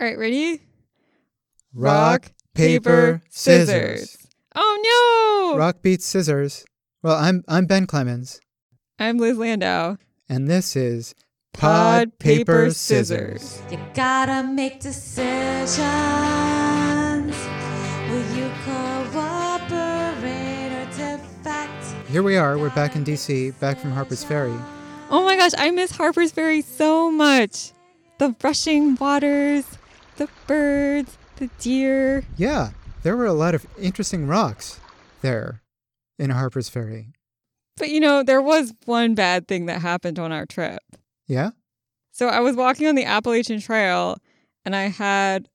All right, ready? Rock, paper, scissors. Oh no! Rock beats scissors. Well, I'm I'm Ben Clemens, I'm Liz Landau. and this is Pod, paper, scissors. You gotta make decisions. Will you cooperate or defect? Here we are. We're back in DC, back from Harper's Ferry. Oh my gosh, I miss Harper's Ferry so much. The rushing waters, the birds, the deer. Yeah, there were a lot of interesting rocks there in Harper's Ferry. But you know, there was one bad thing that happened on our trip. Yeah? So I was walking on the Appalachian Trail and I had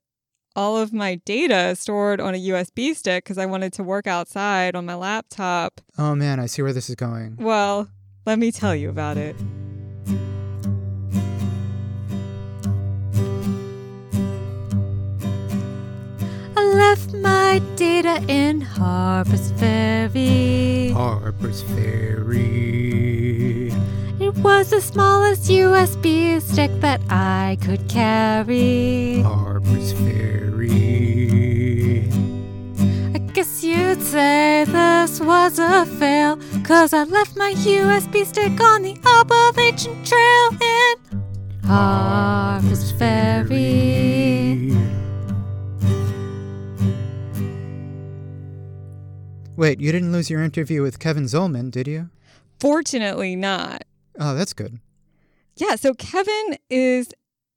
all of my data stored on a USB stick because I wanted to work outside on my laptop. Oh man, I see where this is going. Well, let me tell you about it. Left my data in Harper's Ferry. Harper's Ferry. It was the smallest USB stick that I could carry. Harper's Ferry. I guess you'd say this was a fail. Cause I left my USB stick on the Appalachian Trail in Harper's Ferry. Wait, you didn't lose your interview with Kevin Zollman, did you? Fortunately, not. Oh, that's good. Yeah, so Kevin is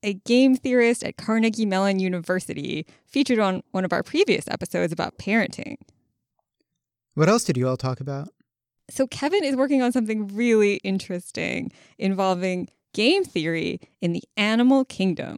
a game theorist at Carnegie Mellon University, featured on one of our previous episodes about parenting. What else did you all talk about? So, Kevin is working on something really interesting involving game theory in the animal kingdom.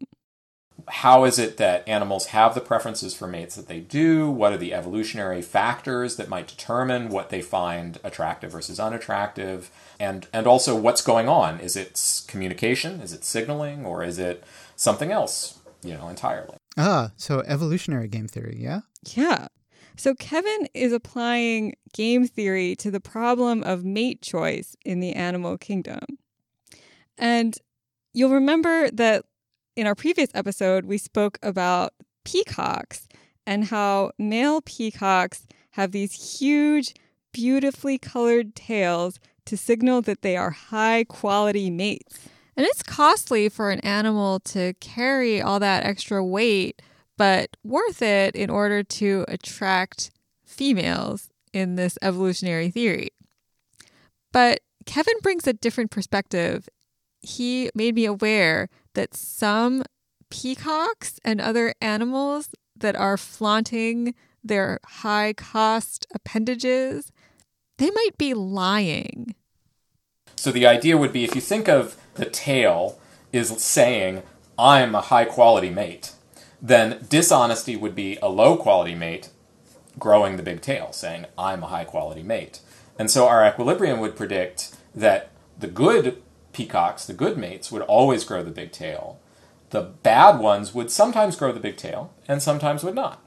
How is it that animals have the preferences for mates that they do? What are the evolutionary factors that might determine what they find attractive versus unattractive? And and also what's going on? Is it communication? Is it signaling? Or is it something else, you know, entirely? Ah, so evolutionary game theory, yeah? Yeah. So Kevin is applying game theory to the problem of mate choice in the animal kingdom. And you'll remember that in our previous episode, we spoke about peacocks and how male peacocks have these huge, beautifully colored tails to signal that they are high quality mates. And it's costly for an animal to carry all that extra weight but worth it in order to attract females in this evolutionary theory. But Kevin brings a different perspective. He made me aware that some peacocks and other animals that are flaunting their high cost appendages, they might be lying. So the idea would be if you think of the tail is saying, I'm a high quality mate, then dishonesty would be a low quality mate growing the big tail, saying, I'm a high quality mate. And so our equilibrium would predict that the good peacocks, the good mates, would always grow the big tail. The bad ones would sometimes grow the big tail and sometimes would not.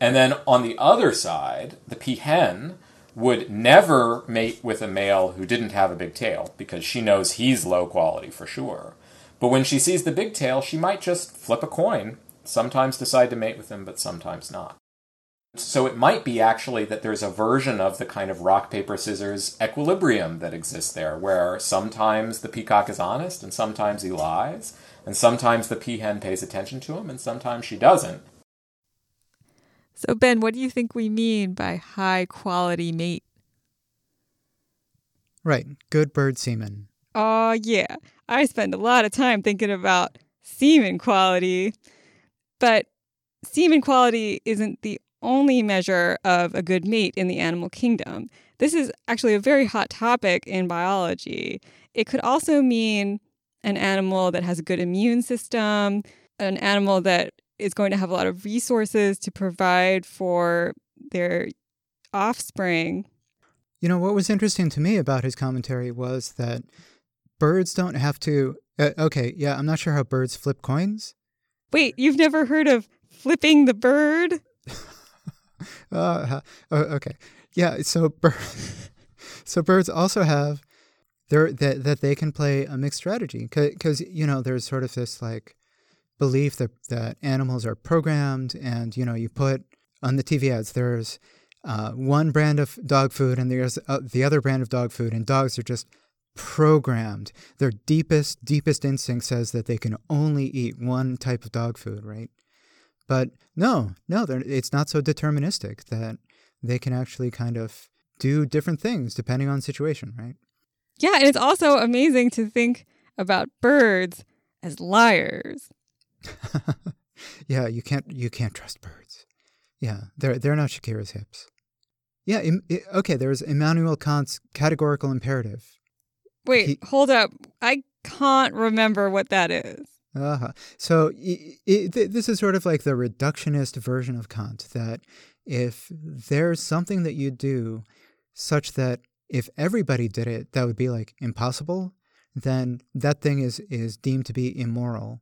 And then on the other side, the peahen would never mate with a male who didn't have a big tail because she knows he's low quality for sure. But when she sees the big tail, she might just flip a coin, sometimes decide to mate with him, but sometimes not. So it might be actually that there's a version of the kind of rock, paper, scissors equilibrium that exists there, where sometimes the peacock is honest and sometimes he lies, and sometimes the peahen pays attention to him and sometimes she doesn't. So, Ben, what do you think we mean by high quality mate? Right, good bird semen. Oh, yeah. I spend a lot of time thinking about semen quality. But semen quality isn't the only measure of a good mate in the animal kingdom. This is actually a very hot topic in biology. It could also mean an animal that has a good immune system, an animal that is going to have a lot of resources to provide for their offspring. You know, what was interesting to me about his commentary was that birds don't have to. Uh, okay, yeah, I'm not sure how birds flip coins. Wait, you've never heard of flipping the bird? Uh, oh, okay, yeah. So, bir- so birds also have their that that they can play a mixed strategy because you know there's sort of this like belief that that animals are programmed, and you know, you put on the TV ads there's uh, one brand of dog food and there's uh, the other brand of dog food, and dogs are just programmed. Their deepest, deepest instinct says that they can only eat one type of dog food, right? But no, no, it's not so deterministic that they can actually kind of do different things depending on situation, right? Yeah, and it's also amazing to think about birds as liars. yeah, you can't you can't trust birds. Yeah, they're they're not Shakira's hips. Yeah, Im, okay. There's Immanuel Kant's categorical imperative. Wait, he, hold up. I can't remember what that is. Uh-huh. So it, it, this is sort of like the reductionist version of Kant that if there's something that you do such that if everybody did it, that would be like impossible, then that thing is is deemed to be immoral.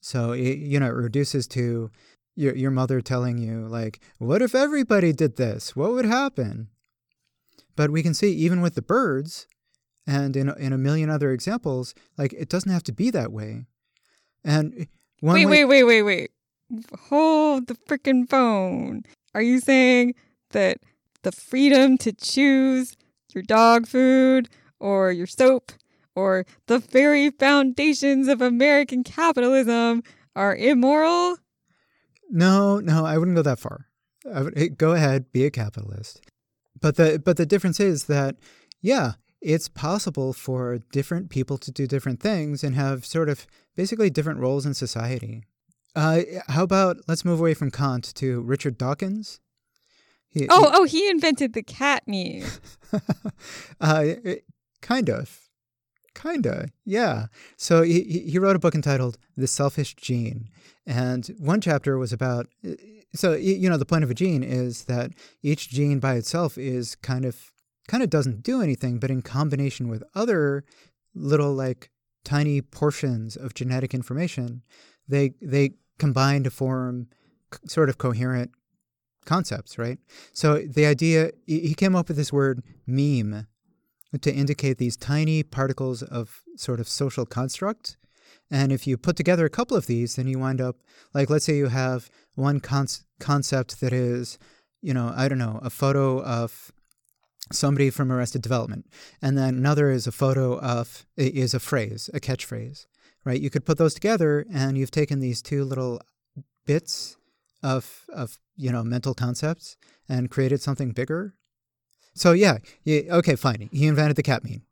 So it, you know, it reduces to your your mother telling you like, "What if everybody did this? What would happen?" But we can see even with the birds, and in in a million other examples, like it doesn't have to be that way. And wait, way- wait, wait, wait, wait. Hold the freaking phone. Are you saying that the freedom to choose your dog food or your soap or the very foundations of American capitalism are immoral? No, no, I wouldn't go that far. I Would, go ahead, be a capitalist. But the but the difference is that yeah, it's possible for different people to do different things and have sort of basically different roles in society. Uh, how about let's move away from Kant to Richard Dawkins? He, oh, he, oh, he invented the cat meme. uh, kind of. Kinda, yeah. So he, he wrote a book entitled The Selfish Gene. And one chapter was about so you know the point of a gene is that each gene by itself is kind of kind of doesn't do anything but in combination with other little like tiny portions of genetic information they they combine to form sort of coherent concepts right so the idea he came up with this word meme to indicate these tiny particles of sort of social construct. And if you put together a couple of these, then you wind up like, let's say you have one con- concept that is, you know, I don't know, a photo of somebody from Arrested Development, and then another is a photo of is a phrase, a catchphrase, right? You could put those together, and you've taken these two little bits of of you know mental concepts and created something bigger so yeah, yeah, okay, fine. He invented the cat meme.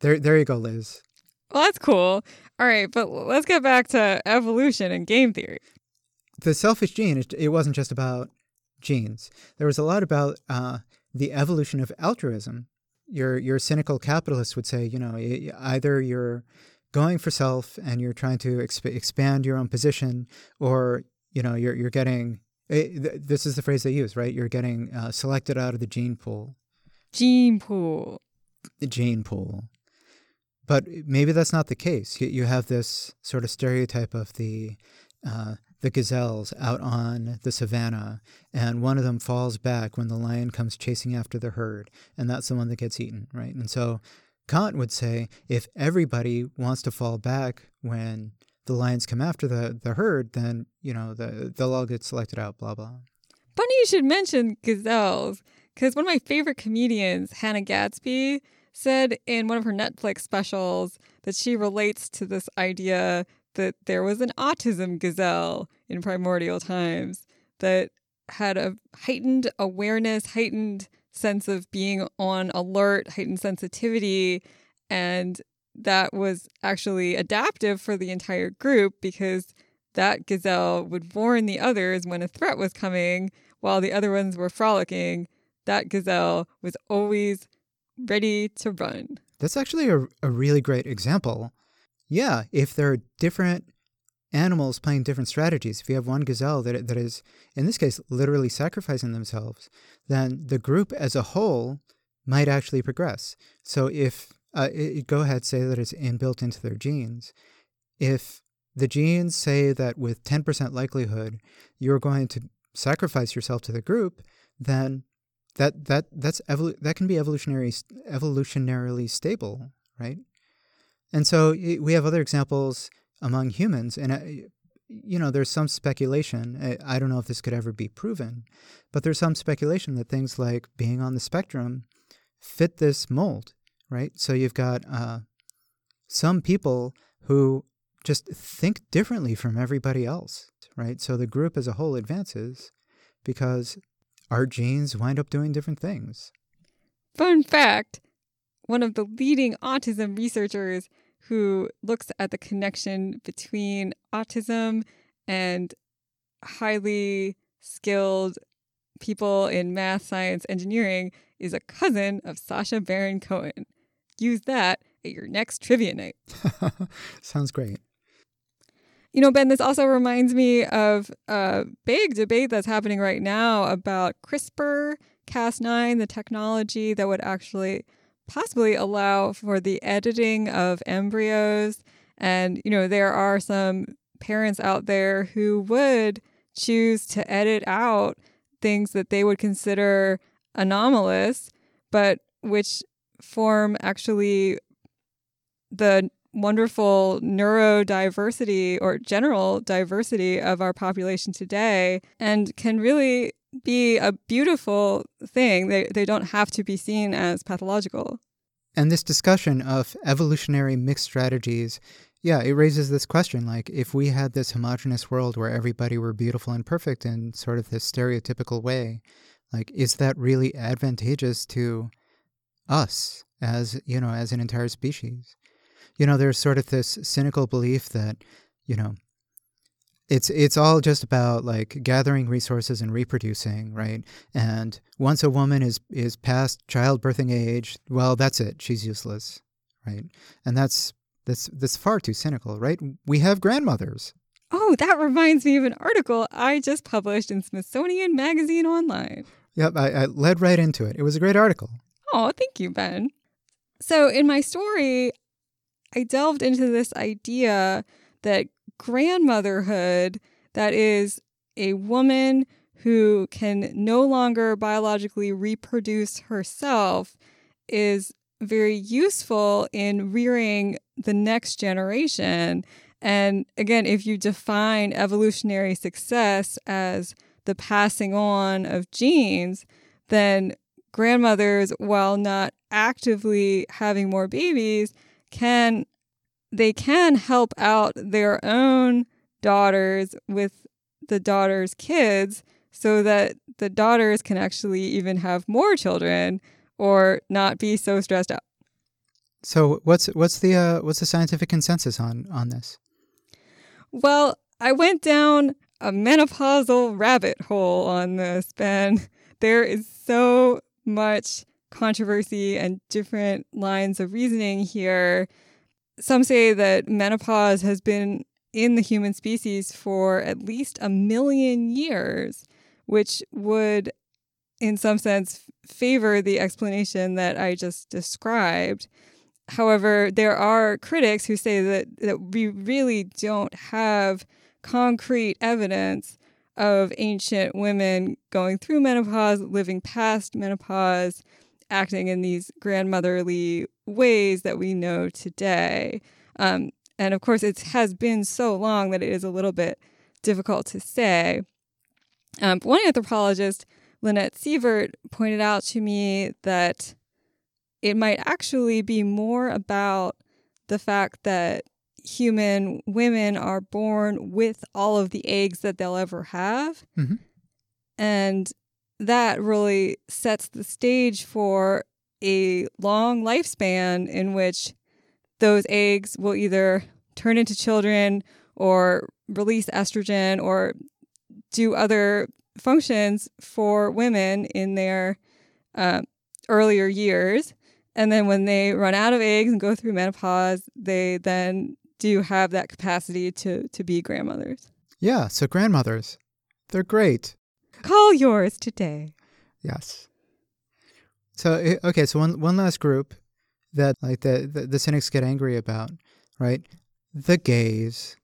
There, there you go, Liz. Well, that's cool. All right, but let's get back to evolution and game theory. The selfish gene, it, it wasn't just about genes. There was a lot about uh, the evolution of altruism. Your your cynical capitalist would say, you know, either you're going for self and you're trying to exp- expand your own position, or you know, you're you're getting. This is the phrase they use, right? You're getting uh, selected out of the gene pool. Gene pool. The gene pool. But maybe that's not the case. You, you have this sort of stereotype of the uh, the gazelles out on the savannah, and one of them falls back when the lion comes chasing after the herd, and that's the one that gets eaten, right? And so Kant would say if everybody wants to fall back when the lions come after the, the herd, then you know the, they'll all get selected out. Blah blah. Funny you should mention gazelles because one of my favorite comedians, Hannah Gadsby, said in one of her Netflix specials that she relates to this idea that there was an autism gazelle in primordial times that had a heightened awareness, heightened sense of being on alert, heightened sensitivity, and that was actually adaptive for the entire group because that gazelle would warn the others when a threat was coming while the other ones were frolicking that gazelle was always ready to run. That's actually a, a really great example. Yeah, if there are different animals playing different strategies, if you have one gazelle that, that is, in this case, literally sacrificing themselves, then the group as a whole might actually progress. So if, uh, it, go ahead, say that it's inbuilt into their genes. If the genes say that with 10% likelihood you're going to sacrifice yourself to the group, then that that that's evol- that can be evolutionary evolutionarily stable, right? And so we have other examples among humans, and you know, there's some speculation. I, I don't know if this could ever be proven, but there's some speculation that things like being on the spectrum fit this mold, right? So you've got uh, some people who just think differently from everybody else, right? So the group as a whole advances because our genes wind up doing different things. Fun fact one of the leading autism researchers who looks at the connection between autism and highly skilled people in math, science, engineering is a cousin of Sacha Baron Cohen. Use that at your next trivia night. Sounds great. You know, Ben, this also reminds me of a big debate that's happening right now about CRISPR Cas9, the technology that would actually possibly allow for the editing of embryos. And, you know, there are some parents out there who would choose to edit out things that they would consider anomalous, but which form actually the wonderful neurodiversity or general diversity of our population today and can really be a beautiful thing. They, they don't have to be seen as pathological. And this discussion of evolutionary mixed strategies, yeah, it raises this question like, if we had this homogenous world where everybody were beautiful and perfect in sort of this stereotypical way, like, is that really advantageous to us as, you know, as an entire species? You know, there's sort of this cynical belief that, you know, it's it's all just about like gathering resources and reproducing, right? And once a woman is is past childbirthing age, well, that's it. She's useless, right? And that's that's that's far too cynical, right? We have grandmothers. Oh, that reminds me of an article I just published in Smithsonian Magazine Online. Yep, I, I led right into it. It was a great article. Oh, thank you, Ben. So, in my story, I delved into this idea that grandmotherhood, that is, a woman who can no longer biologically reproduce herself, is very useful in rearing the next generation. And again, if you define evolutionary success as the passing on of genes, then grandmothers, while not actively having more babies, can they can help out their own daughters with the daughters' kids so that the daughters can actually even have more children or not be so stressed out. So what's what's the uh, what's the scientific consensus on on this? Well, I went down a menopausal rabbit hole on this, Ben. There is so much controversy and different lines of reasoning here. Some say that menopause has been in the human species for at least a million years, which would, in some sense, favor the explanation that I just described. However, there are critics who say that, that we really don't have concrete evidence of ancient women going through menopause, living past menopause, acting in these grandmotherly ways that we know today. Um, and of course, it has been so long that it is a little bit difficult to say. Um, one anthropologist, Lynette Sievert, pointed out to me that it might actually be more about the fact that human women are born with all of the eggs that they'll ever have. Mm-hmm. And that really sets the stage for a long lifespan in which those eggs will either turn into children or release estrogen or do other functions for women in their uh, earlier years. And then when they run out of eggs and go through menopause, they then do have that capacity to, to be grandmothers. Yeah, so grandmothers, they're great. Call yours today. Yes. So eh, okay, so one one last group that like the, the the cynics get angry about, right? The gays,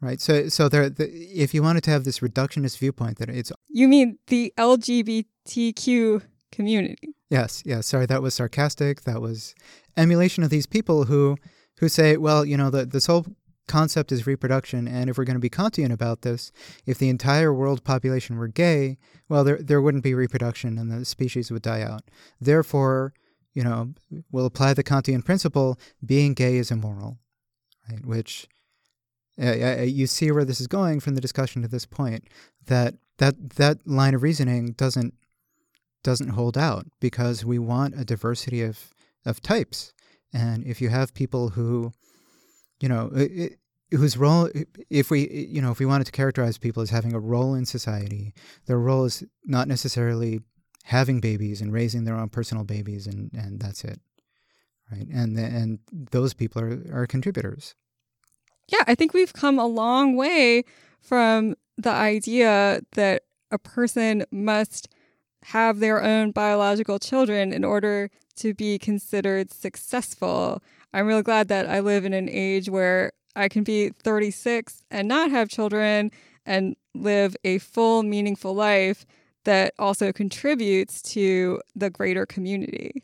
right? So so there, the, if you wanted to have this reductionist viewpoint that it's You mean the LGBTQ community? yes, yes. Sorry, that was sarcastic. That was emulation of these people who who say, well, you know, the, this whole concept is reproduction, and if we're going to be Kantian about this, if the entire world population were gay, well, there there wouldn't be reproduction, and the species would die out. Therefore, you know, we'll apply the Kantian principle: being gay is immoral, right? Which uh, you see where this is going from the discussion to this point. That that that line of reasoning doesn't doesn't hold out because we want a diversity of of types, and if you have people who you know, it, whose role, if we, you know, if we wanted to characterize people as having a role in society, their role is not necessarily having babies and raising their own personal babies, and and that's it, right? And and those people are are contributors. Yeah, I think we've come a long way from the idea that a person must have their own biological children in order to be considered successful I'm really glad that I live in an age where I can be 36 and not have children and live a full, meaningful life that also contributes to the greater community.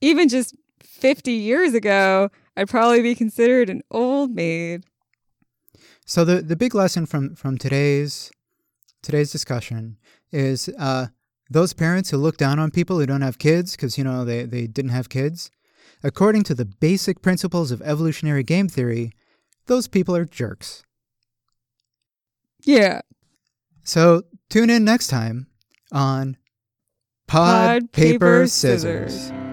Even just 50 years ago, I'd probably be considered an old maid. So the, the big lesson from, from today's today's discussion is uh, those parents who look down on people who don't have kids because you know they, they didn't have kids According to the basic principles of evolutionary game theory, those people are jerks. Yeah. So tune in next time on Pod, Pod Paper, Paper, Scissors. Scissors.